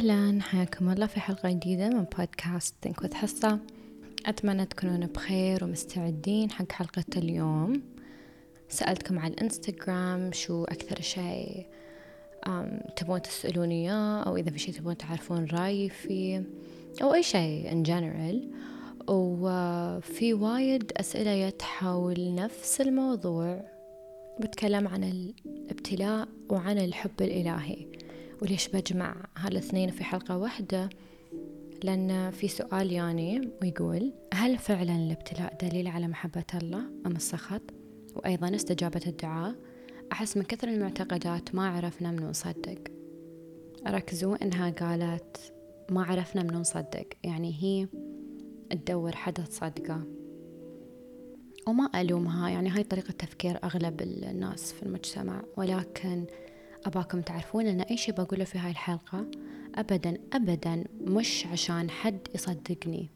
أهلا حياكم الله في حلقة جديدة من بودكاست وذ حصة أتمنى تكونون بخير ومستعدين حق حلقة اليوم. سألتكم على الإنستغرام شو أكثر شيء تبون تسألوني إياه أو إذا في شيء تبون تعرفون رأيي فيه أو أي شيء in general. وفي وايد أسئلة جت حول نفس الموضوع. بتكلم عن الابتلاء وعن الحب الإلهي. وليش بجمع هالاثنين في حلقة واحدة؟ لأن في سؤال يعني ويقول هل فعلا الابتلاء دليل على محبة الله أم السخط؟ وأيضا استجابة الدعاء أحس من كثر المعتقدات ما عرفنا من نصدق. ركزوا إنها قالت ما عرفنا من نصدق يعني هي تدور حدا تصدقه وما ألومها يعني هاي طريقة تفكير أغلب الناس في المجتمع ولكن أباكم تعرفون أن أي شي بقوله في هاي الحلقة؟ أبدا أبدا مش عشان حد يصدقني.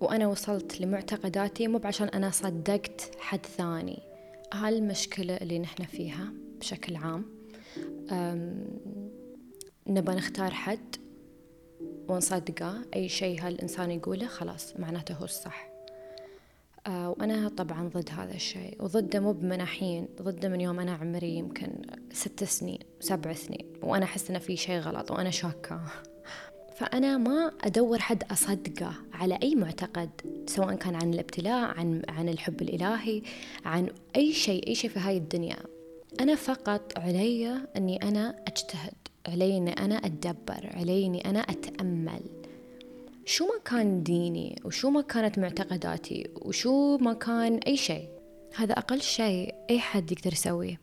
وأنا وصلت لمعتقداتي مو بعشان أنا صدقت حد ثاني. هاي المشكلة اللي نحن فيها بشكل عام. نبى نختار حد ونصدقه. أي شيء هالإنسان يقوله خلاص معناته هو الصح. وأنا طبعا ضد هذا الشيء وضده مو بمناحين ضده من يوم أنا عمري يمكن ست سنين سبع سنين وأنا أحس إنه في شيء غلط وأنا شاكة. فأنا ما أدور حد أصدقه على أي معتقد سواء كان عن الابتلاء عن عن الحب الإلهي عن أي شيء أي شيء في هاي الدنيا. أنا فقط علي أني أنا أجتهد علي أني أنا أتدبر علي أني أنا أتأمل. شو ما كان ديني وشو ما كانت معتقداتي وشو ما كان أي شيء؟ هذا أقل شيء أي حد يقدر يسويه.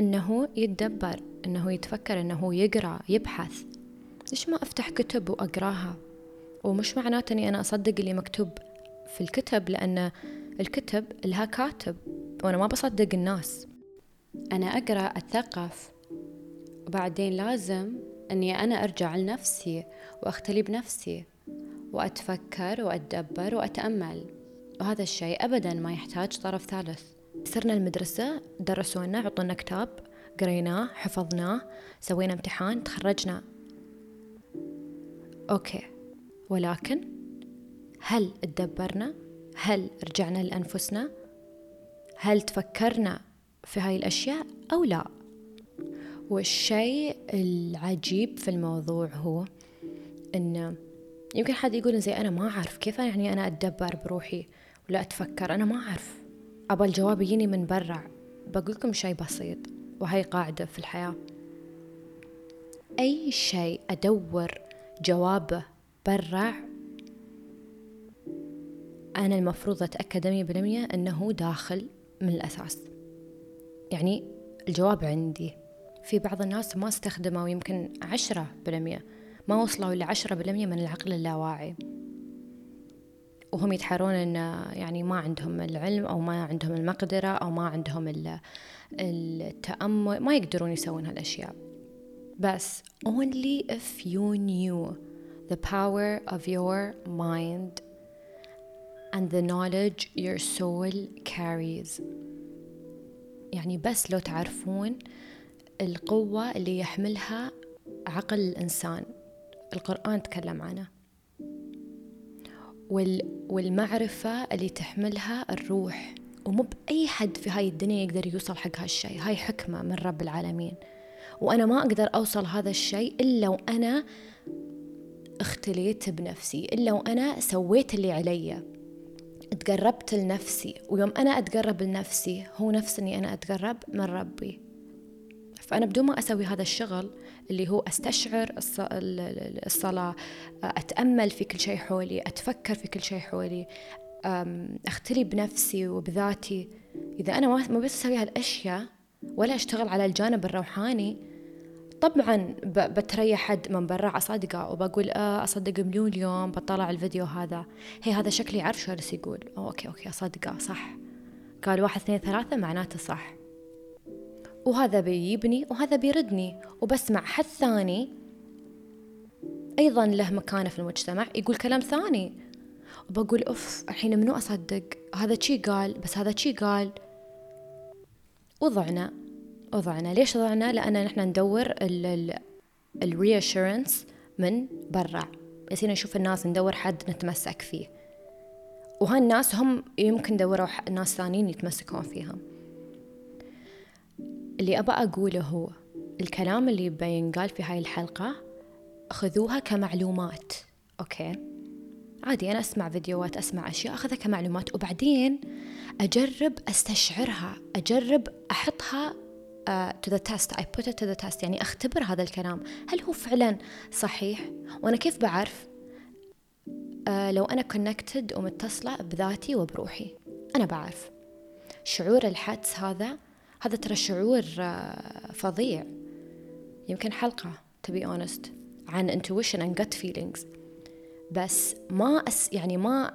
إنه يتدبر إنه يتفكر إنه يقرأ يبحث. ليش ما أفتح كتب وأقرأها؟ ومش معناته إني أنا أصدق اللي مكتوب في الكتب لأن الكتب لها كاتب وأنا ما بصدق الناس. أنا أقرأ أتثقف. وبعدين لازم أني أنا أرجع لنفسي وأختلي بنفسي. وأتفكر وأتدبر وأتأمل. وهذا الشيء أبدا ما يحتاج طرف ثالث. صرنا المدرسة درسونا عطونا كتاب قريناه حفظناه سوينا امتحان تخرجنا. أوكي. ولكن هل تدبرنا؟ هل رجعنا لأنفسنا؟ هل تفكرنا في هاي الأشياء أو لا؟ والشيء العجيب في الموضوع هو إن يمكن حد يقول زي أنا ما أعرف كيف يعني أنا أتدبر بروحي ولا أتفكر. أنا ما أعرف. أبى الجواب يجيني من برا. بقول لكم شيء بسيط وهي قاعدة في الحياة. أي شيء أدور جوابه برا أنا المفروض أتأكد مية بالمية أنه داخل من الأساس. يعني الجواب عندي. في بعض الناس ما استخدموا يمكن عشرة بالمية. ما وصلوا لعشرة بالمية من العقل اللاواعي. وهم يتحرون إن يعني ما عندهم العلم أو ما عندهم المقدرة أو ما عندهم التأمل ما يقدرون يسوون هالأشياء. بس only if you knew the power of your mind and the knowledge your soul carries. يعني بس لو تعرفون القوة اللي يحملها عقل الإنسان. القرآن تكلم عنه. والمعرفة اللي تحملها الروح. ومو بأي حد في هاي الدنيا يقدر يوصل حق هالشيء هاي حكمة من رب العالمين. وأنا ما أقدر أوصل هذا الشيء إلا وأنا اختليت بنفسي. إلا وأنا سويت اللي علي. تقربت لنفسي. ويوم أنا أتقرب لنفسي هو نفس أني أنا أتقرب من ربي. فأنا بدون ما أسوي هذا الشغل اللي هو أستشعر الصلاة أتأمل في كل شيء حولي أتفكر في كل شيء حولي أختلي بنفسي وبذاتي. إذا أنا ما بس أسوي هالأشياء ولا أشتغل على الجانب الروحاني طبعا بتريح حد من برا أصدقه وبقول آه أصدق مليون اليوم؟ بطلع الفيديو هذا. هي هذا شكلي عارف شو يقول. okay okay أصدقه صح. قال واحد اثنين ثلاثة معناته صح. وهذا بيجيبني وهذا بيردني. وبسمع حد ثاني أيضا له مكانة في المجتمع يقول كلام ثاني. وبقول أوف الحين منو أصدق؟ هذا شي قال بس هذا شي قال. وضعنا وضعنا. ليش ضعنا لأن نحن ندور ال ال ال reassurance من برا. يصير نشوف الناس ندور حد نتمسك فيه. وهالناس هم يمكن دوروا ناس ثانيين يتمسكون فيهم اللي أبى أقوله هو الكلام اللي بينقال في هاي الحلقة خذوها كمعلومات أوكي؟ عادي أنا أسمع فيديوهات أسمع أشياء أخذها كمعلومات وبعدين أجرب أستشعرها أجرب أحطها uh, to the test I put it to the test يعني أختبر هذا الكلام. هل هو فعلا صحيح؟ وأنا كيف بعرف؟ uh, لو أنا connected ومتصلة بذاتي وبروحي أنا بعرف. شعور الحدس هذا هذا ترى شعور uh, فظيع. يمكن حلقة to be honest عن intuition and gut feelings. بس ما أس يعني ما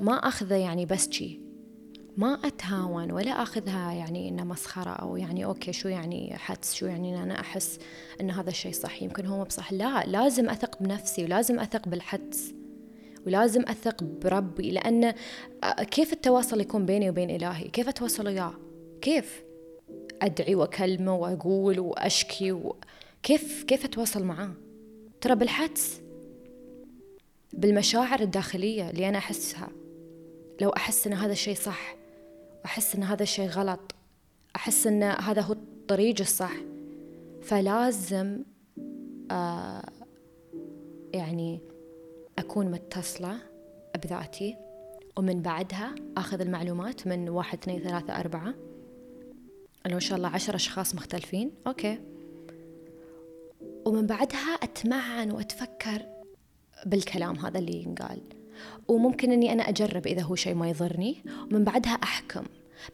ما أخذه يعني بس شي. ما أتهاون ولا أخذها يعني إنه مسخرة أو يعني أوكي شو يعني حدس شو يعني أنا أحس إن هذا الشيء صح. يمكن هو بصح. لا لازم أثق بنفسي ولازم أثق بالحدس ولازم أثق بربي. لأن كيف التواصل يكون بيني وبين إلهي؟ كيف أتواصل وياه؟ كيف أدعي وأكلمه وأقول وأشكي و... كيف كيف أتواصل معاه؟ ترى بالحدس بالمشاعر الداخلية اللي أنا أحسها. لو أحس أن هذا الشيء صح وأحس أن هذا الشيء غلط أحس أن هذا هو الطريق الصح فلازم آه يعني أكون متصلة بذاتي ومن بعدها أخذ المعلومات من واحد اثنين ثلاثة أربعة لو إن شاء الله عشر أشخاص مختلفين. أوكي. ومن بعدها أتمعن وأتفكر بالكلام هذا اللي ينقال. وممكن أني أنا أجرب إذا هو شيء ما يضرني. ومن بعدها أحكم.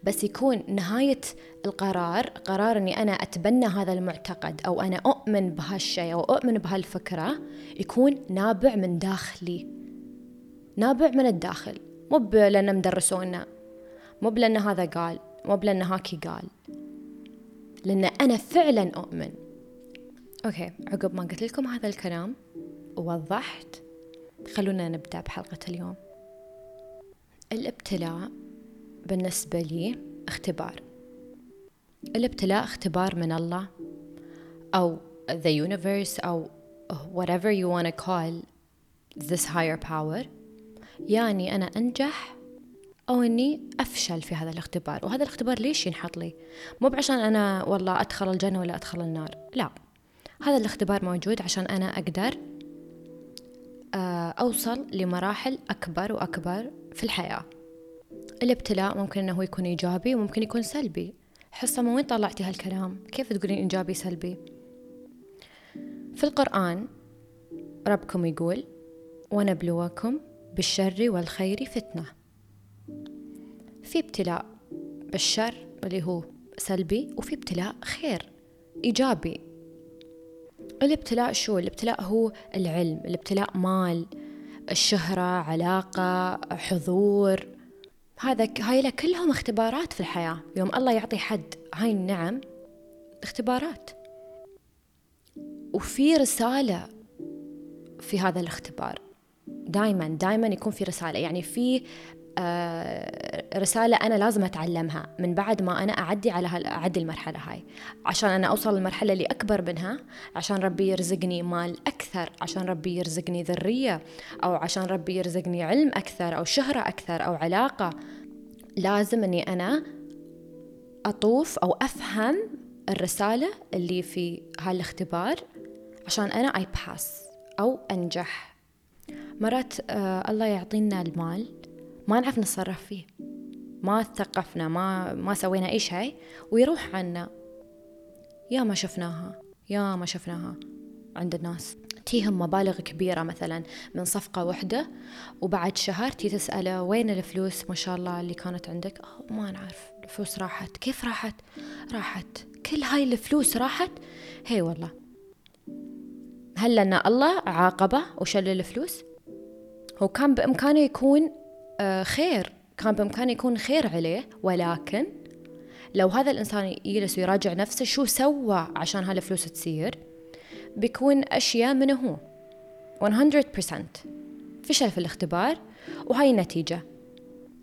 بس يكون نهاية القرار قرار أني أنا أتبنى هذا المعتقد أو أنا أؤمن بهالشيء أو أؤمن بهالفكرة يكون نابع من داخلي. نابع من الداخل. مو لأن مدرسونا. مو لأن هذا قال. مو لأن هاكي قال. لأن أنا فعلا أؤمن. أوكي عقب ما قلت لكم هذا الكلام ووضحت خلونا نبدأ بحلقة اليوم. الابتلاء بالنسبة لي اختبار. الابتلاء اختبار من الله أو the universe أو whatever you want to call this higher power. يعني أنا أنجح أو إني أفشل في هذا الاختبار وهذا الاختبار ليش ينحط لي؟ مو بعشان أنا والله أدخل الجنة ولا أدخل النار لا. هذا الاختبار موجود عشان أنا أقدر آه، أوصل لمراحل أكبر وأكبر في الحياة. الابتلاء ممكن أنه يكون إيجابي وممكن يكون سلبي. حصة من وين طلعتي هالكلام؟ كيف تقولين إيجابي سلبي؟ في القرآن ربكم يقول ونبلوكم بالشر والخير فتنة. في ابتلاء بالشر اللي هو سلبي وفي ابتلاء خير إيجابي. الابتلاء شو؟ الابتلاء هو العلم الابتلاء مال الشهرة علاقة حضور. هذا هاي كلهم اختبارات في الحياة. يوم الله يعطي حد هاي النعم اختبارات. وفي رسالة في هذا الاختبار. دائما دائما يكون في رسالة. يعني في رسالة أنا لازم أتعلمها من بعد ما أنا أعدي على أعدي المرحلة هاي. عشان أنا أوصل للمرحلة اللي أكبر منها عشان ربي يرزقني مال أكثر عشان ربي يرزقني ذرية أو عشان ربي يرزقني علم أكثر أو شهرة أكثر أو علاقة لازم أني أنا أطوف أو أفهم الرسالة اللي في هالاختبار عشان أنا أي باس أو أنجح. مرات آه الله يعطينا المال. ما نعرف نتصرف فيه. ما ثقفنا ما ما سوينا أي شيء ويروح عنا. يا ما شفناها يا ما شفناها عند الناس. تيهم مبالغ كبيرة مثلا من صفقة واحدة وبعد شهر تي تسأله وين الفلوس؟ ما شاء الله اللي كانت عندك. أوه ما نعرف. الفلوس راحت. كيف راحت؟ راحت. كل هاي الفلوس راحت؟ هي والله. هل لأن الله عاقبه وشل الفلوس؟ هو كان بإمكانه يكون خير. كان بإمكانه يكون خير عليه ولكن لو هذا الإنسان يجلس ويراجع نفسه شو سوى عشان هالفلوس تصير؟ بيكون أشياء منه هو. 100% فشل في الاختبار وهاي النتيجة.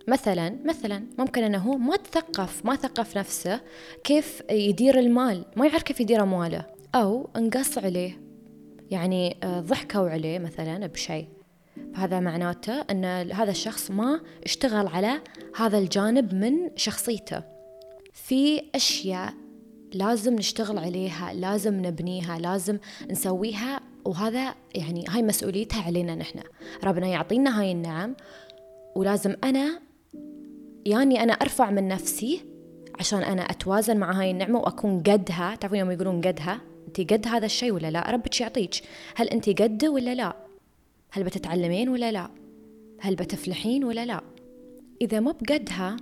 مثلا مثلا ممكن إنه هو ما تثقف ما ثقف نفسه كيف يدير المال. ما يعرف كيف يدير امواله أو انقص عليه. يعني آه، ضحكوا عليه مثلا بشيء. فهذا معناته أن هذا الشخص ما اشتغل على هذا الجانب من شخصيته. في أشياء لازم نشتغل عليها لازم نبنيها لازم نسويها وهذا يعني هاي مسؤوليتها علينا نحن. ربنا يعطينا هاي النعم ولازم أنا يعني أنا أرفع من نفسي عشان أنا أتوازن مع هاي النعمة وأكون قدها. تعرفون يوم يقولون قدها؟ أنت قد هذا الشيء ولا لا؟ ربك يعطيك. هل أنت قده ولا لا؟ هل بتتعلمين ولا لا؟ هل بتفلحين ولا لا؟ إذا ما بقدها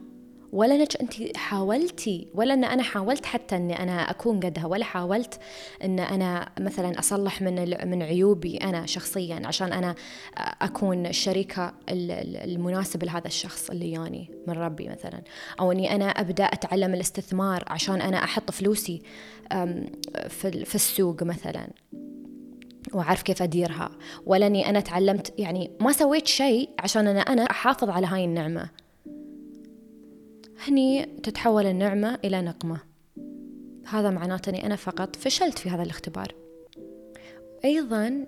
ولا انك انت حاولتي ولا إن أنا حاولت حتى إني أنا أكون قدها ولا حاولت إن أنا مثلا أصلح من من عيوبي أنا شخصيا عشان أنا أكون الشريكة المناسبه لهذا الشخص اللي ياني من ربي مثلا. أو إني أنا أبدأ أتعلم الاستثمار عشان أنا أحط فلوسي في السوق مثلا. واعرف كيف أديرها. ولا اني أنا تعلمت يعني ما سويت شيء عشان أنا أنا أحافظ على هاي النعمة. هني تتحول النعمة إلى نقمة. هذا معناته أني أنا فقط فشلت في هذا الاختبار. أيضا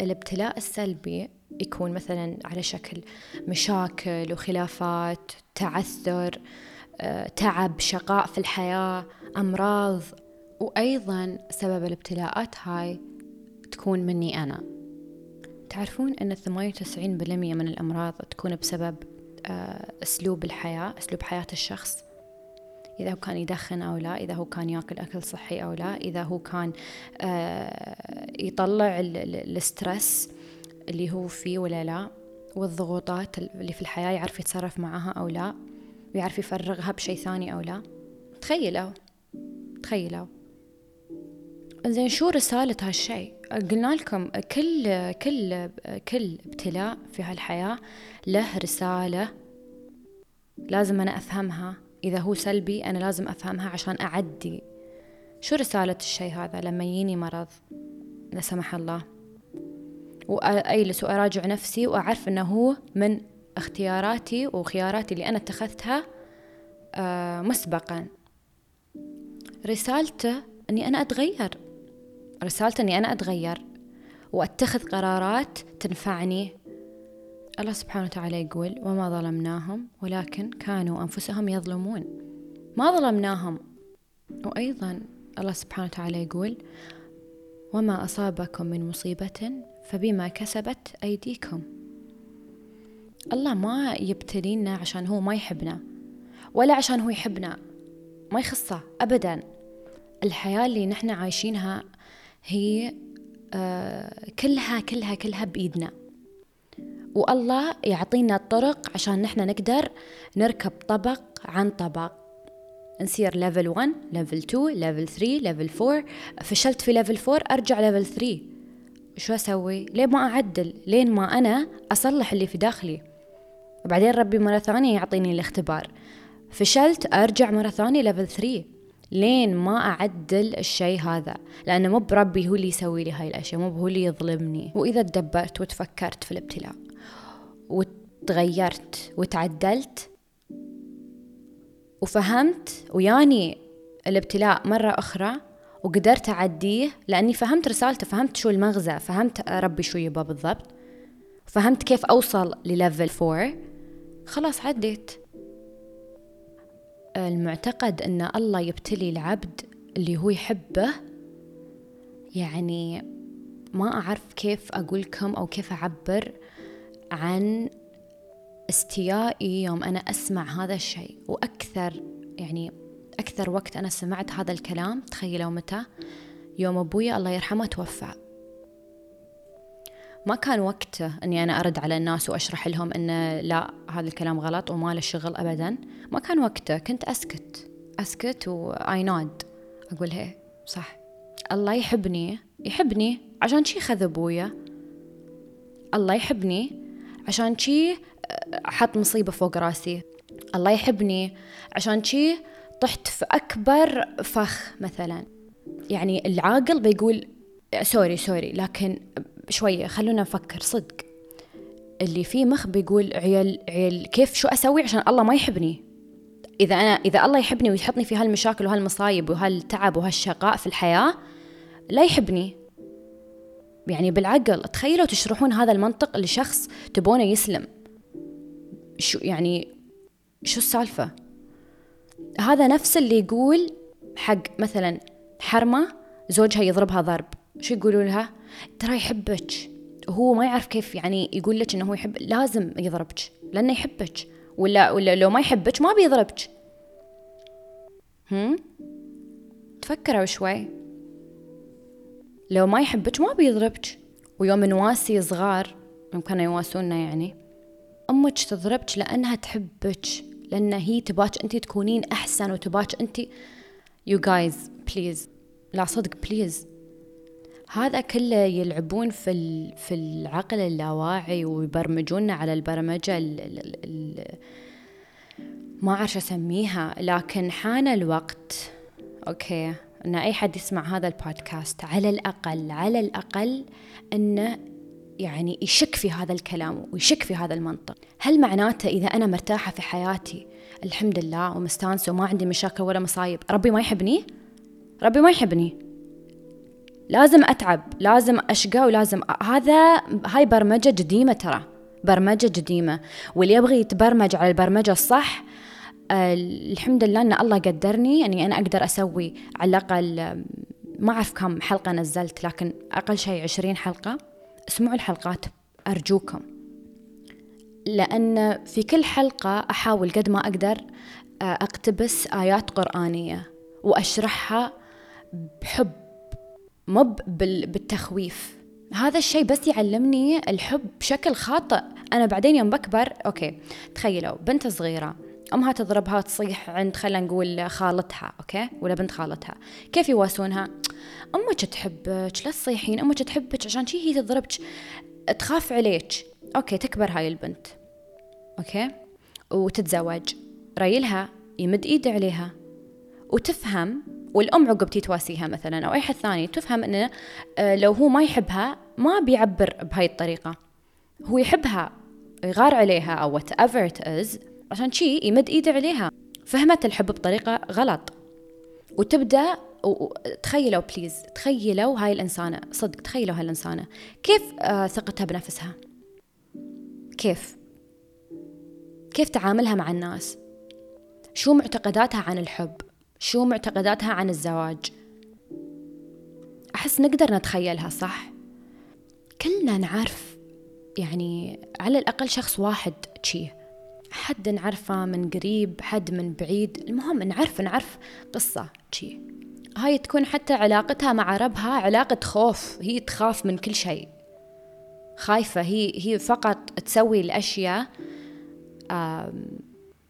الابتلاء السلبي يكون مثلا على شكل مشاكل وخلافات تعثر آه، تعب شقاء في الحياة أمراض. وأيضا سبب الابتلاءات هاي تكون مني أنا. تعرفون أن 98% من الأمراض تكون بسبب آه، أسلوب الحياة أسلوب حياة الشخص؟ إذا هو كان يدخن أو لا إذا هو كان يأكل أكل صحي أو لا إذا هو كان آه، يطلع الستريس اللي هو فيه ولا لا والضغوطات اللي في الحياة يعرف يتصرف معها أو لا ويعرف يفرغها بشيء ثاني أو لا. تخيلوا تخيلوا. زين شو رسالة هالشيء؟ قلنا لكم كل كل كل ابتلاء في هالحياة له رسالة لازم أنا أفهمها. إذا هو سلبي أنا لازم أفهمها عشان أعدي. شو رسالة الشيء هذا؟ لما يجيني مرض لا سمح الله. وأجلس وأراجع نفسي وأعرف أنه هو من اختياراتي وخياراتي اللي أنا اتخذتها آه، مسبقا. رسالته أني أنا أتغير. رسالته أني أنا أتغير وأتخذ قرارات تنفعني. الله سبحانه وتعالى يقول وما ظلمناهم ولكن كانوا أنفسهم يظلمون. ما ظلمناهم. وأيضا الله سبحانه وتعالى يقول وما أصابكم من مصيبة فبما كسبت أيديكم. الله ما يبتلينا عشان هو ما يحبنا ولا عشان هو يحبنا. ما يخصه أبدا. الحياة اللي نحن عايشينها هي آه، كلها كلها كلها بإيدنا. والله يعطينا الطرق عشان نحن نقدر نركب طبق عن طبق. نصير level 1 level 2 level 3 level 4 فشلت في level 4 أرجع level 3 شو أسوي؟ لين ما أعدل؟ لين ما أنا أصلح اللي في داخلي. وبعدين ربي مرة ثانية يعطيني الاختبار. فشلت أرجع مرة ثانية level 3 لين ما أعدل الشيء هذا لأنه مو بربي هو اللي يسوي لي هاي الأشياء مو هو اللي يظلمني. وإذا تدبرت وتفكرت في الابتلاء وتغيرت وتعدلت وفهمت وياني الابتلاء مرة أخرى وقدرت أعديه لأني فهمت رسالته فهمت شو المغزى فهمت ربي شو يبغى بالضبط فهمت كيف أوصل لل level four خلاص عديت. المعتقد أن الله يبتلي العبد اللي هو يحبه. يعني ما أعرف كيف أقولكم أو كيف أعبر عن استيائي يوم أنا أسمع هذا الشيء. وأكثر يعني أكثر وقت أنا سمعت هذا الكلام تخيلوا متى؟ يوم أبويا الله يرحمه توفى. ما كان وقته إني أنا أرد على الناس وأشرح لهم إن لا هذا الكلام غلط وما له شغل ابدا. ما كان وقته كنت أسكت أسكت واي ناد أقول هي صح. الله يحبني يحبني عشان شي خذ أبويا. الله يحبني عشان شي آه، حط مصيبة فوق راسي. الله يحبني عشان شي طحت في أكبر فخ مثلا. يعني العاقل بيقول sorry sorry لكن شوية خلونا نفكر صدق. اللي فيه مخ بيقول عيال عيال كيف شو أسوي عشان الله ما يحبني؟ إذا أنا إذا الله يحبني ويحطني في هالمشاكل وهالمصايب وهالتعب وهالشقاء في الحياة لا يحبني. يعني بالعقل تخيلوا تشرحون هذا المنطق لشخص تبونه يسلم. شو يعني شو السالفة؟ هذا نفس اللي يقول حق مثلا حرمة زوجها يضربها ضرب. شو يقولوا لها؟ ترى يحبك. هو ما يعرف كيف يعني يقول لك إنه هو يحب لازم يضربك لأنه يحبك. ولا ولا لو ما يحبك ما بيضربك. هم؟ تفكروا شوي. لو ما يحبك ما بيضربك. ويوم نواسي صغار يوم كانوا يواسونا يعني أمك تضربك لأنها تحبك لأن هي تباك أنت تكونين أحسن وتباك أنت you guys please لا صدق please هذا كله يلعبون في في العقل اللاواعي ويبرمجونا على البرمجة ال ال ما أعرف أسميها لكن حان الوقت أوكي أن أي حد يسمع هذا البودكاست على الأقل على الأقل أنه يعني يشك في هذا الكلام ويشك في هذا المنطق. هل معناته إذا أنا مرتاحة في حياتي الحمد لله ومستانسة وما عندي مشاكل ولا مصايب ربي ما يحبني؟ ربي ما يحبني. لازم أتعب لازم أشقى ولازم هذا هاي برمجة قديمة ترى برمجة قديمة واللي يبغي يتبرمج على البرمجة الصح آه الحمد لله إن الله قدرني يعني أنا أقدر أسوي على الأقل ما أعرف كم حلقة نزلت لكن أقل شيء عشرين حلقة. اسمعوا الحلقات أرجوكم. لأن في كل حلقة أحاول قد ما أقدر آه أقتبس آيات قرآنية وأشرحها بحب. مو بالتخويف. هذا الشيء بس يعلمني الحب بشكل خاطئ. أنا بعدين يوم بكبر okay تخيلوا بنت صغيرة أمها تضربها تصيح عند خلينا نقول خالتها okay ولا بنت خالتها. كيف يواسونها؟ أمك تحبك لا تصيحين أمك تحبك عشان شي هي تضربك. تخاف عليك. okay تكبر هاي البنت okay وتتزوج. ريلها يمد إيده عليها وتفهم والأم عقب تتواسيها مثلا أو أي حد ثاني تفهم إنه آه، لو هو ما يحبها ما بيعبر بهاي الطريقة. هو يحبها يغار عليها أو whatever it is عشان شي يمد إيده عليها. فهمت الحب بطريقة غلط. وتبدأ تخيلوا please تخيلوا هاي الإنسانة صدق تخيلوا هاي الإنسانة. كيف آه ثقتها بنفسها؟ كيف؟ كيف تعاملها مع الناس؟ شو معتقداتها عن الحب؟ شو معتقداتها عن الزواج؟ أحس نقدر نتخيلها صح؟ كلنا نعرف يعني على الأقل شخص واحد شيه حد نعرفه من قريب حد من بعيد. المهم نعرف نعرف قصة شي. هاي تكون حتى علاقتها مع ربها علاقة خوف. هي تخاف من كل شيء خايفة. هي هي فقط تسوي الأشياء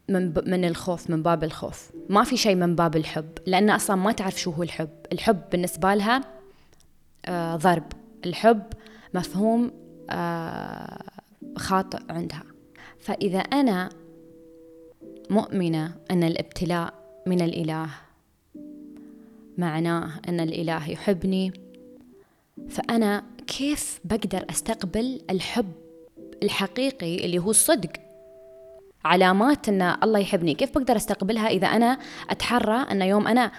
من من الخوف من باب الخوف. ما في شيء من باب الحب لأن أصلا ما تعرف شو هو الحب. الحب بالنسبة لها آه، ضرب. الحب مفهوم آه، خاطئ عندها. فإذا أنا مؤمنة أن الابتلاء من الإله معناه أن الإله يحبني فأنا كيف بقدر أستقبل الحب الحقيقي اللي هو الصدق؟ علامات أن الله يحبني. كيف بقدر أستقبلها إذا أنا أتحرى أن يوم أنا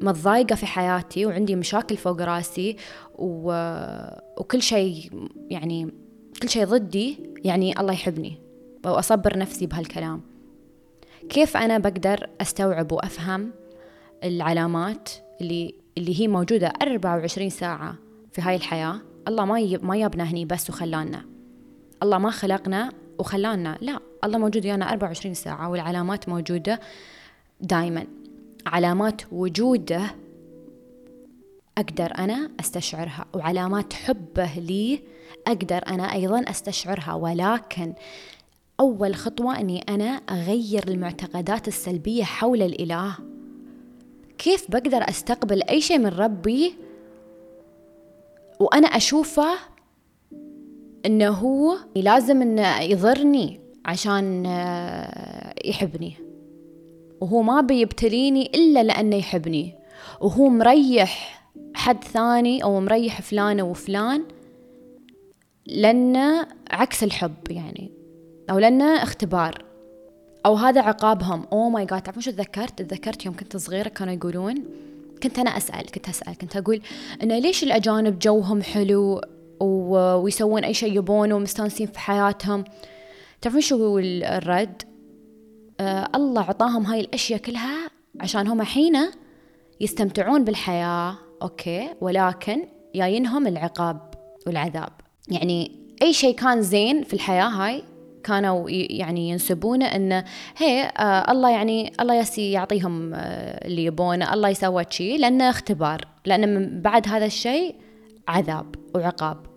متضايقة في حياتي وعندي مشاكل فوق راسي. وكل شيء يعني كل شيء ضدي يعني الله يحبني. وأصبر نفسي بهالكلام. كيف أنا بقدر أستوعب وأفهم العلامات اللي اللي هي موجودة 24 ساعة في هاي الحياة؟ الله ما ما يبنا هني بس وخلانا. الله ما خلقنا وخلانا لا الله موجود ويانا 24 ساعة والعلامات موجودة دايما. علامات وجوده أقدر أنا أستشعرها وعلامات حبه لي أقدر أنا أيضا أستشعرها. ولكن أول خطوة أني أنا أغير المعتقدات السلبية حول الإله. كيف بقدر أستقبل أي شيء من ربي وأنا أشوفه أنه هو لازم أنه يضرني عشان آه، يحبني. وهو ما بيبتليني إلا لأنه يحبني. وهو مريح حد ثاني أو مريح فلانة وفلان لأنه عكس الحب يعني أو لأنه اختبار. أو هذا عقابهم. oh my God تعرفون شو تذكرت؟ تذكرت يوم كنت صغيرة كانوا يقولون كنت أنا أسأل كنت أسأل كنت أقول إنه ليش الأجانب جوهم حلو؟ ويسوون أي شيء يبونه ومستانسين في حياتهم. تعرفون شو الرد؟ آه الله عطاهم هاي الأشياء كلها عشان هم حين يستمتعون بالحياة okay؟ ولكن جاينهم العقاب والعذاب. يعني أي شيء كان زين في الحياة هاي كانوا يعني ينسبونه إنه هي آه الله يعني الله يسي يعطيهم آه اللي يبونه الله يسوى شيء لأنه اختبار لأنه من بعد هذا الشيء عذاب وعقاب.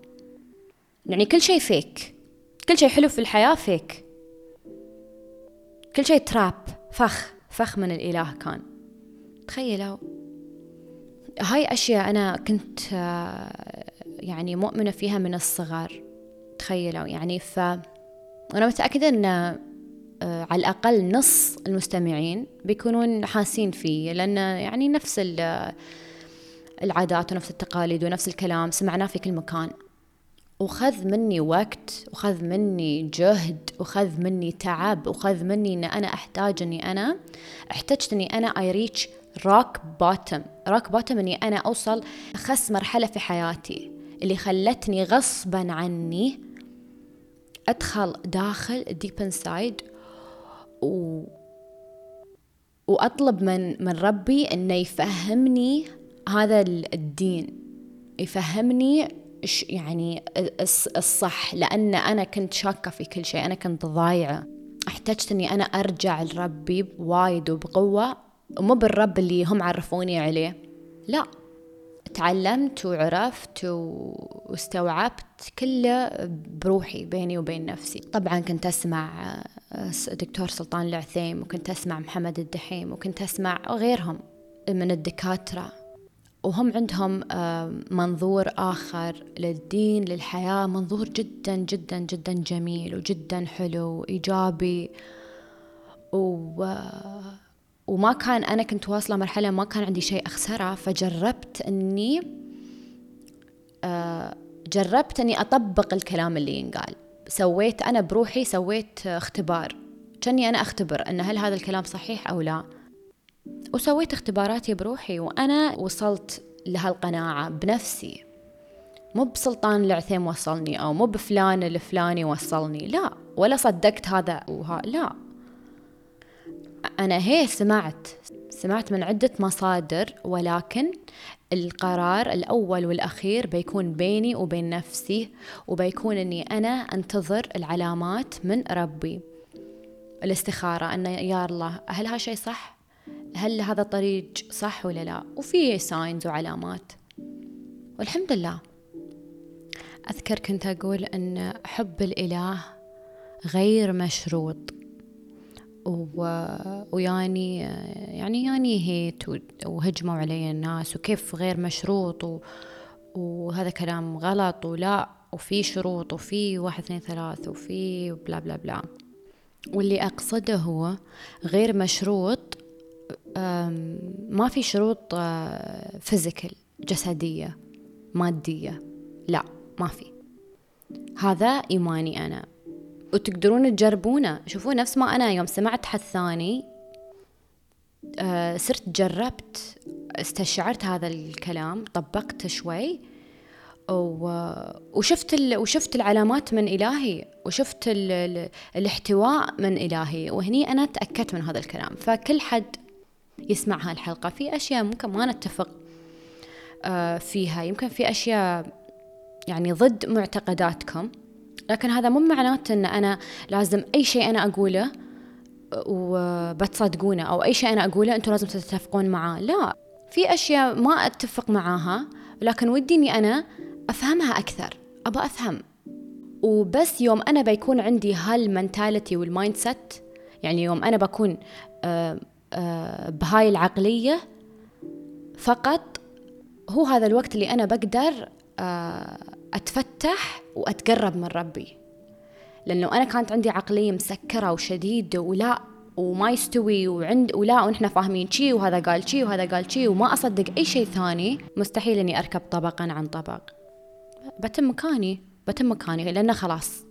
يعني كل شيء فيك كل شيء حلو في الحياة فيك كل شيء تراب فخ. فخ من الإله كان. تخيلوا. هاي أشياء أنا كنت آه، يعني مؤمنة فيها من الصغر. تخيلوا. يعني ف أنا متأكدة أن آه، على الأقل نص المستمعين بيكونون حاسين فيه لأن يعني نفس العادات ونفس التقاليد ونفس الكلام سمعناه في كل مكان. وخذ مني وقت وخذ مني جهد وخذ مني تعب وخذ مني إن أنا احتاج اني أنا. احتجت إني أنا اي ريتش rock bottom rock bottom إني أنا أوصل أخس مرحلة في حياتي اللي خلتني غصبا عني أدخل داخل deep inside و وأطلب من من ربي إنه يفهمني هذا الدين يفهمني يعني الصح. لأن أنا كنت شاكة في كل شيء. أنا كنت ضايعة. احتجت أني أنا أرجع لربي بوايد وبقوة. ومو بالرب اللي هم عرفوني عليه. لا. تعلمت وعرفت واستوعبت كله بروحي بيني وبين نفسي. طبعا كنت أسمع آه، دكتور سلطان العثيم وكنت أسمع محمد الدحيم وكنت أسمع غيرهم من الدكاترة. وهم عندهم منظور آخر للدين للحياة. منظور جدا جدا جدا جميل وجدا حلو وإيجابي. و وما كان أنا كنت واصلة مرحلة ما كان عندي شيء أخسره فجربت أني آه، جربت أني أطبق الكلام اللي ينقال. سويت أنا بروحي سويت اختبار. كأني أنا أختبر أن هل هذا الكلام صحيح أو لا. وسويت اختباراتي بروحي وأنا وصلت لهالقناعة بنفسي. مو بسلطان العثيم وصلني أو مو بفلان الفلاني وصلني لا. ولا صدقت هذا وها لا. أنا هي سمعت سمعت من عدة مصادر ولكن القرار الأول والأخير بيكون بيني وبين نفسي وبيكون أني أنا أنتظر العلامات من ربي. الاستخارة أن يا الله هل هالشي صح؟ هل هذا الطريق صح ولا لا؟ وفي ساينز وعلامات. والحمد لله أذكر كنت أقول أن حب الإله غير مشروط. و... ويعني يعني يعني هيت وهجموا علي الناس وكيف غير مشروط و... وهذا كلام غلط ولا وفي شروط وفي واحد اثنين ثلاث وفي بلا بلا بلا. واللي أقصده هو غير مشروط ما في شروط فيزيكال آه، جسدية مادية. لا ما في. هذا إيماني أنا. وتقدرون تجربونه. شوفوا نفس ما أنا يوم سمعت حد ثاني آه، صرت جربت استشعرت هذا الكلام طبقته شوي وشفت وشفت العلامات من إلهي وشفت الاحتواء من إلهي. وهني أنا تأكدت من هذا الكلام. فكل حد يسمع هالحلقة. في أشياء ممكن ما نتفق آه، فيها. يمكن في أشياء يعني ضد معتقداتكم لكن هذا مو معناته أن أنا لازم أي شيء أنا أقوله وبتصدقونه أو أي شيء أنا أقوله أنتم لازم تتفقون معاه. لا في أشياء ما أتفق معاها لكن ودي أني أنا أفهمها أكثر. أبى أفهم. وبس يوم أنا بيكون عندي هال mentality وال mindset يعني يوم أنا بكون آه، بهاي العقلية فقط. هو هذا الوقت اللي أنا بقدر آه، أتفتح وأتقرب من ربي. لأنه أنا كانت عندي عقلية مسكرة وشديدة ولا وما يستوي وعند ولا ونحن فاهمين شي وهذا قال شي وهذا قال شي وما أصدق أي شيء ثاني مستحيل إني أركب طبقا عن طبق. بتم مكاني بتم مكاني لأنه خلاص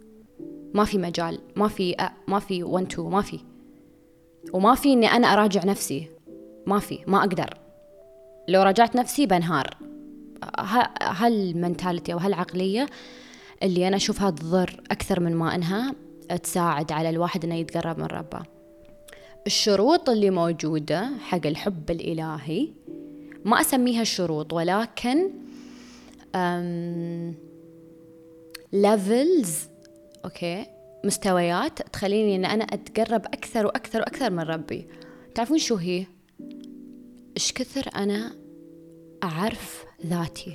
ما في مجال ما في أ ما في 1 2 ما في. وما في إني أنا أراجع نفسي. ما في ما أقدر. لو رجعت نفسي بنهار. هالمنتاليتي أو هالعقلية اللي أنا أشوفها تضر أكثر من ما أنها تساعد على الواحد أنه يتقرب من ربه. الشروط اللي موجودة حق الحب الإلهي ما أسميها شروط ولكن levels okay؟ مستويات تخليني أن أنا أتقرب أكثر وأكثر وأكثر من ربي. تعرفون شو هي؟ إيش كثر أنا أعرف ذاتي؟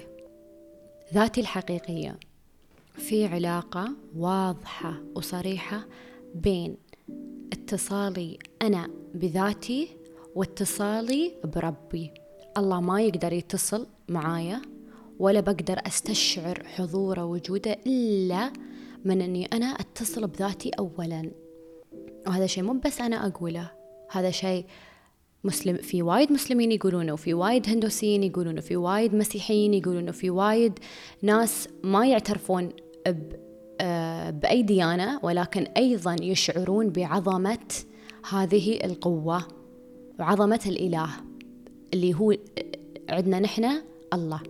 ذاتي الحقيقية. في علاقة واضحة وصريحة بين اتصالي أنا بذاتي واتصالي بربي. الله ما يقدر يتصل معايا ولا بقدر أستشعر حضوره وجوده إلا من إني أنا أتصل بذاتي اولا. وهذا شيء مو بس أنا أقوله. هذا شيء مسلم في وايد مسلمين يقولونه وفي وايد هندوسيين يقولونه وفي وايد مسيحيين يقولونه وفي وايد ناس ما يعترفون آه، بأي ديانة ولكن أيضا يشعرون بعظمة هذه القوة وعظمة الإله اللي هو عندنا نحن الله.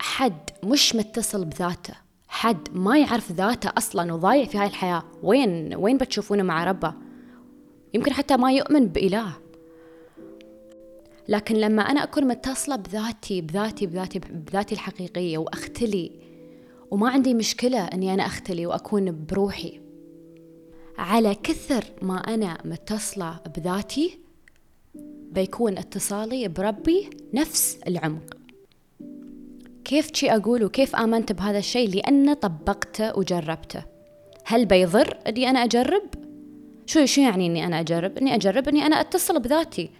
حد مش متصل بذاته. حد ما يعرف ذاته أصلا وضايع في هاي الحياة. وين وين بتشوفونه مع ربه؟ يمكن حتى ما يؤمن بإله. لكن لما أنا أكون متصلة بذاتي بذاتي بذاتي بذاتي الحقيقية وأختلي وما عندي مشكلة أني أنا أختلي وأكون بروحي على كثر ما أنا متصلة بذاتي بيكون اتصالي بربي نفس العمق. كيف شي أقول وكيف آمنت بهذا الشيء لأن طبقته وجربته؟ هل بيضر أني أنا أجرب؟ شو شو يعني إني أنا أجرب؟ إني أجرب إني أنا أتصل بذاتي.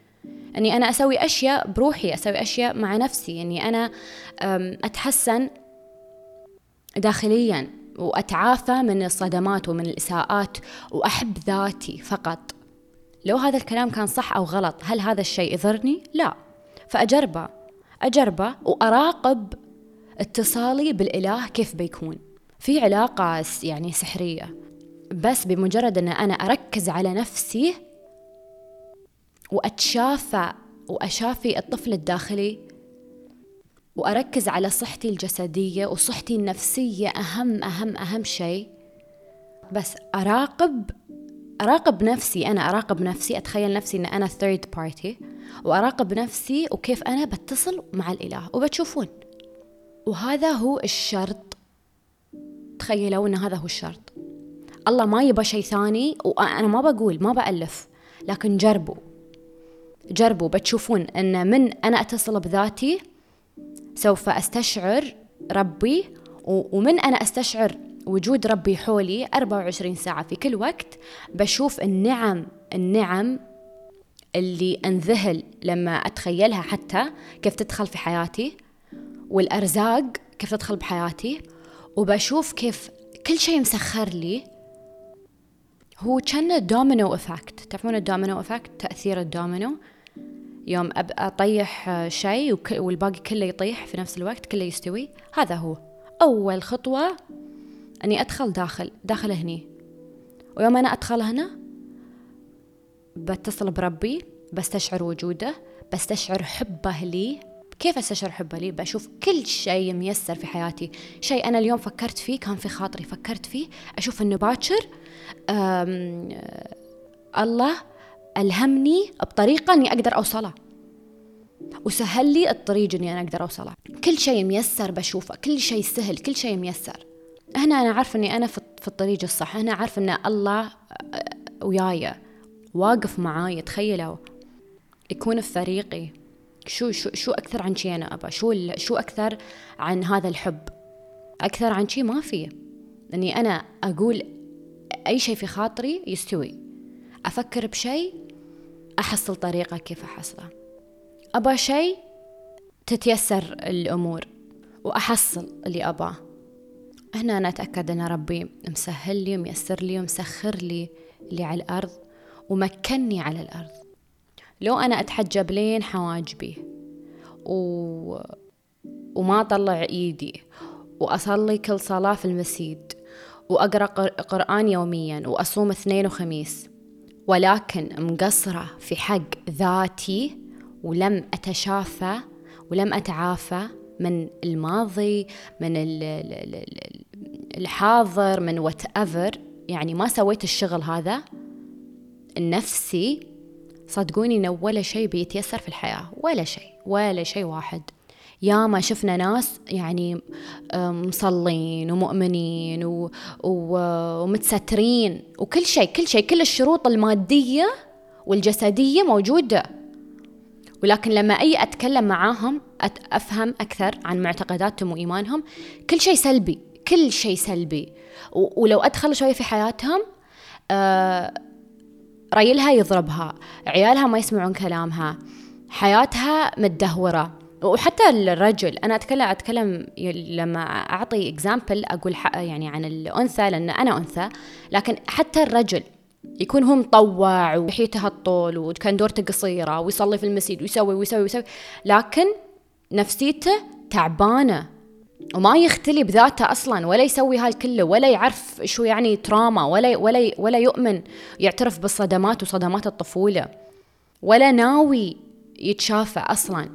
إني أنا أسوي أشياء بروحي أسوي أشياء مع نفسي. إني أنا أتحسن داخليا وأتعافى من الصدمات ومن الإساءات وأحب ذاتي فقط. لو هذا الكلام كان صح أو غلط هل هذا الشيء يضرني؟ لا. فأجربه. أجربه وأراقب اتصالي بالإله كيف بيكون؟ في علاقة يعني سحرية. بس بمجرد إن أنا أركز على نفسي وأتشافى وأشافي الطفل الداخلي وأركز على صحتي الجسدية وصحتي النفسية أهم أهم أهم شيء بس أراقب أراقب نفسي. أنا أراقب نفسي أتخيل نفسي أن أنا third party وأراقب نفسي وكيف أنا بتصل مع الإله. وبتشوفون وهذا هو الشرط. تخيلوا أن هذا هو الشرط. الله ما يبى شيء ثاني وأنا ما بقول ما بألف لكن جربوا. جربوا بتشوفون أن من أنا أتصل بذاتي سوف أستشعر ربي ومن أنا أستشعر وجود ربي حولي 24 ساعة في كل وقت بشوف النعم النعم اللي انذهل لما أتخيلها حتى كيف تدخل في حياتي. والأرزاق كيف تدخل بحياتي وبشوف كيف كل شيء مسخر لي. هو كان ال domino effect تعرفون ال domino effect تأثير الدومينو يوم أطيح شيء والباقي كله يطيح في نفس الوقت كله يستوي. هذا هو. أول خطوة أني أدخل داخل داخل هني. ويوم أنا أدخل هنا بتصل بربي بستشعر وجوده بستشعر حبه لي. كيف استشعر حبه لي؟ بشوف كل شيء ميسر في حياتي. شيء أنا اليوم فكرت فيه كان في خاطري فكرت فيه. أشوف إنه باكر الله ألهمني بطريقة إني أقدر أوصلها وسهل لي الطريق إني أنا أقدر أوصلها كل شيء ميسر بشوفه كل شيء سهل كل شيء ميسر. هنا أنا عارفة إني أنا في الطريق الصح. هنا عارفة إن الله وياي واقف معاي تخيلوا. يكون في فريقي شو شو شو أكثر عن شي أنا أبى شو شو أكثر عن هذا الحب؟ أكثر عن شي ما في. إني أنا أقول أي شيء في خاطري يستوي. أفكر بشيء أحصل طريقة كيف أحصله. أبى شيء تتيسر الأمور وأحصل اللي أباه هنا أنا أتأكد أن ربي مسهل لي وميسر لي ومسخر لي اللي على الأرض ومكني على الأرض. لو أنا أتحجب لين حواجبي و... وما أطلع إيدي وأصلي كل صلاة في المسجد وأقرأ قرآن يوميا وأصوم اثنين وخميس ولكن مقصرة في حق ذاتي ولم أتشافى ولم أتعافى من الماضي من الحاضر من whatever يعني ما سويت الشغل هذا النفسي صدقوني إنه ولا شيء بيتيسر في الحياة ولا شيء ولا شيء واحد. يا ما شفنا ناس يعني مصلين ومؤمنين و... و... ومتسترين وكل شيء كل شيء كل الشروط المادية والجسدية موجودة. ولكن لما أي أتكلم معاهم أفهم أكثر عن معتقداتهم وإيمانهم كل شيء سلبي كل شيء سلبي. ولو أدخل شوي في حياتهم آه ريلها يضربها عيالها ما يسمعون كلامها حياتها متدهورة وحتى الرجل أنا اتكلم أتكلم لما أعطي اكزامبل أقول يعني عن الأنثى لأن أنا أنثى لكن حتى الرجل يكون هو مطوع وحيته الطول وكان دورته قصيرة ويصلي في المسجد ويسوي ويسوي ويسوي لكن نفسيته تعبانة. وما يختلي بذاته أصلا ولا يسوي هاي كله ولا يعرف شو يعني تراما ولا ولا ولا يؤمن يعترف بالصدمات وصدمات الطفولة. ولا ناوي يتشافى أصلا.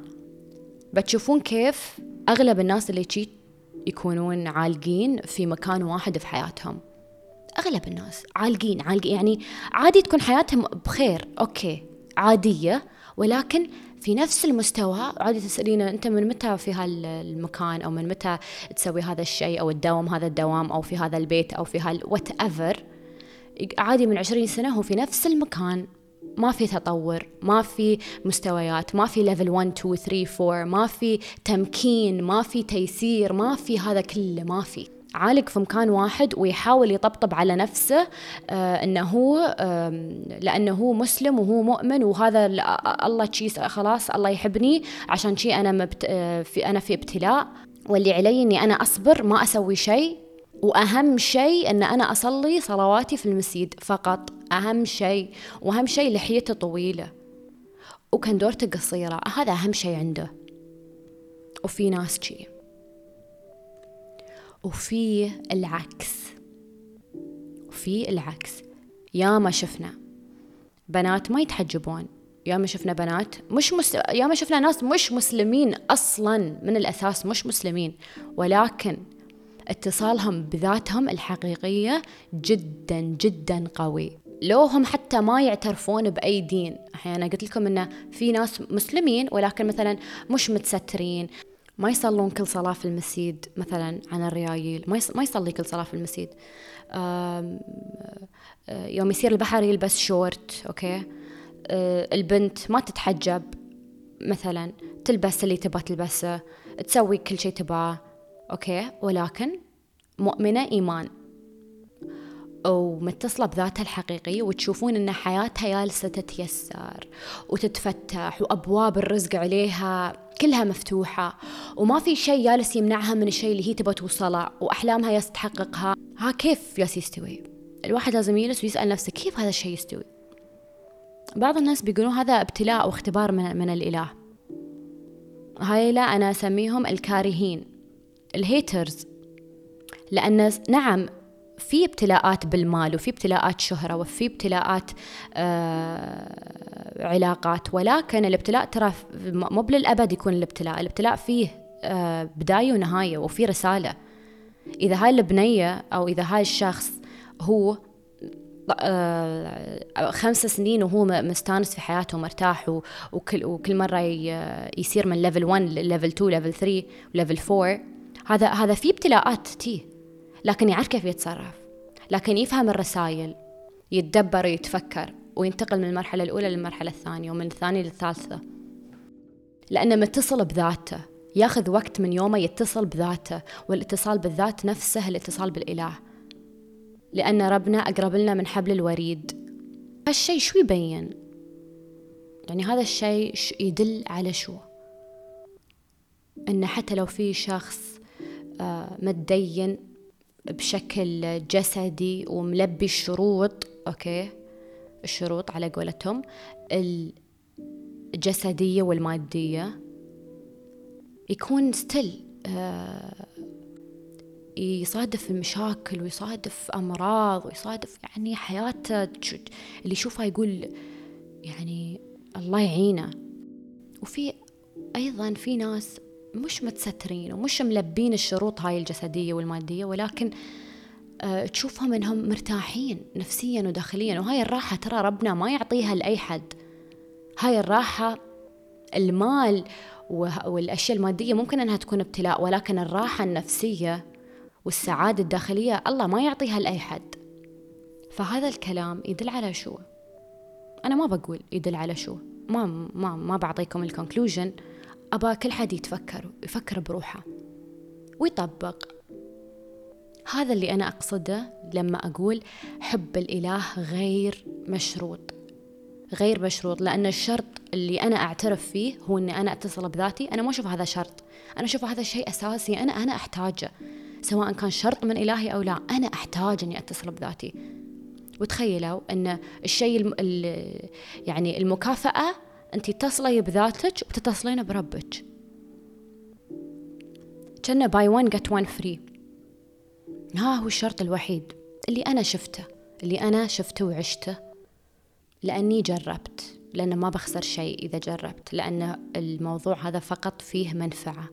بتشوفون كيف أغلب الناس اللي تجي يكونون عالقين في مكان واحد في حياتهم. أغلب الناس عالقين عالقين يعني عادي تكون حياتهم بخير okay عادية ولكن في نفس المستوى. عادي تسألينا أنت من متى في هالمكان أو من متى تسوي هذا الشيء أو تداوم هذا الدوام أو في هذا البيت أو في هال what عادي من عشرين سنة هو في نفس المكان. ما في تطور ما في مستويات ما في ليفل 1 2 3 4 ما في تمكين ما في تيسير ما في هذا كله ما في. عالق في مكان واحد ويحاول يطبطب على نفسه آه إنه هو لأنه هو مسلم وهو مؤمن وهذا الله شي خلاص الله يحبني عشان شي أنا مبت آه في أنا في ابتلاء. واللي علي إني أنا أصبر ما أسوي شيء وأهم شيء إن أنا أصلي صلواتي في المسجد فقط أهم شيء وأهم شيء لحيته طويلة. وكان دورته قصيرة هذا أهم شيء عنده. وفي ناس شي. وفي العكس. وفي العكس. يا ما شفنا بنات ما يتحجبون. يا ما شفنا بنات مش مس... يا ما شفنا ناس مش مسلمين أصلا من الأساس مش مسلمين. ولكن اتصالهم بذاتهم الحقيقية جدا جدا قوي. لو هم حتى ما يعترفون بأي دين. أحيانا قلت لكم أنه في ناس مسلمين ولكن مثلا مش متسترين. ما يصلون كل صلاة في المسجد مثلا عن الريايل ما يصلي كل صلاة في المسجد. يوم يصير البحر يلبس شورت okay؟ البنت ما تتحجب مثلا تلبس اللي تبغى تلبسه تسوي كل شيء تبغاه أوكي؟ ولكن مؤمنة إيمان. ومتصلة بذاتها الحقيقية وتشوفون إن حياتها جالسة تتيسر وتتفتح وأبواب الرزق عليها كلها مفتوحة وما في شيء جالس يمنعها من الشيء اللي هي تبغى توصله وأحلامها ياس تحققها ها كيف ياس يستوي؟ الواحد لازم يجلس ويسأل نفسه كيف هذا الشيء يستوي؟ بعض الناس بيقولون هذا ابتلاء أو اختبار من, من الإله. هاي لا أنا أسميهم الكارهين الهيترز. لأن نعم في ابتلاءات بالمال وفي ابتلاءات شهرة وفي ابتلاءات آه علاقات ولكن الابتلاء ترى مو للأبد يكون الابتلاء. الابتلاء فيه آه بداية ونهاية وفي رسالة. إذا هاي البنية أو إذا هاي الشخص هو آه خمس سنين وهو مستانس في حياته ومرتاح وكل, وكل مرة يصير من level 1 level 2 level 3 و level 4 هذا هذا في ابتلاءات تيه لكن يعرف كيف يتصرف لكن يفهم الرسائل يتدبر ويتفكر وينتقل من المرحلة الأولى للمرحلة الثانية ومن الثانية للثالثة لأنه متصل بذاته ياخذ وقت من يومه يتصل بذاته والاتصال بالذات نفسه الاتصال بالإله لأن ربنا أقرب لنا من حبل الوريد هالشيء شو يبين؟ يعني هذا الشيء يدل على شو؟ أن حتى لو في شخص آه، متدين بشكل جسدي وملبي الشروط أوكي؟ الشروط على قولتهم. الجسدية والمادية يكون ستيل آه يصادف مشاكل ويصادف أمراض ويصادف يعني حياته اللي يشوفها يقول يعني الله يعينه. وفي أيضا في ناس مش متسترين ومش ملبين الشروط هاي الجسدية والمادية ولكن أه تشوفهم إنهم مرتاحين نفسيا وداخليا. وهاي الراحة ترى ربنا ما يعطيها لأي حد. هاي الراحة المال والأشياء المادية ممكن أنها تكون ابتلاء ولكن الراحة النفسية والسعادة الداخلية الله ما يعطيها لأي حد. فهذا الكلام يدل على شو؟ أنا ما بقول يدل على شو. ما ما ما بعطيكم الكونكلوجن أبا كل حد يتفكر يفكر بروحه ويطبق. هذا اللي أنا أقصده لما أقول حب الإله غير مشروط غير مشروط لأن الشرط اللي أنا أعترف فيه هو أني أنا أتصل بذاتي أنا ما أشوف هذا شرط. أنا أشوف هذا شيء أساسي أنا أنا أحتاجه سواء كان شرط من إلهي أو لا أنا أحتاج أني أتصل بذاتي. وتخيلوا أن الشيء الم... يعني المكافأة أنت تصلي بذاتك وتتصلين بربك. كنا buy one get one free ها هو الشرط الوحيد. اللي أنا شفته اللي أنا شفته وعشته. لأني جربت لأن ما بخسر شيء إذا جربت لأن الموضوع هذا فقط فيه منفعة.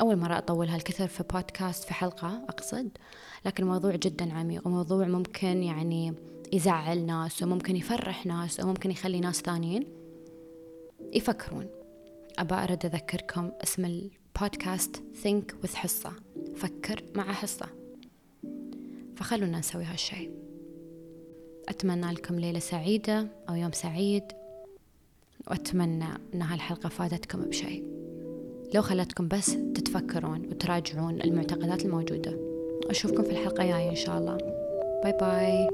أول مرة أطول هالكثر في بودكاست في حلقة أقصد. لكن موضوع جدا عميق وموضوع ممكن يعني يزعل ناس وممكن يفرح ناس وممكن يخلي ناس ثانيين. يفكرون. أبا أرد أذكركم اسم البودكاست Think with حصة. فكر مع حصة. فخلونا نسوي هالشي. أتمنى لكم ليلة سعيدة أو يوم سعيد. وأتمنى أن هالحلقة فادتكم بشيء. لو خلتكم بس تتفكرون وتراجعون المعتقدات الموجودة. أشوفكم في الحلقة الجاية إن شاء الله. باي باي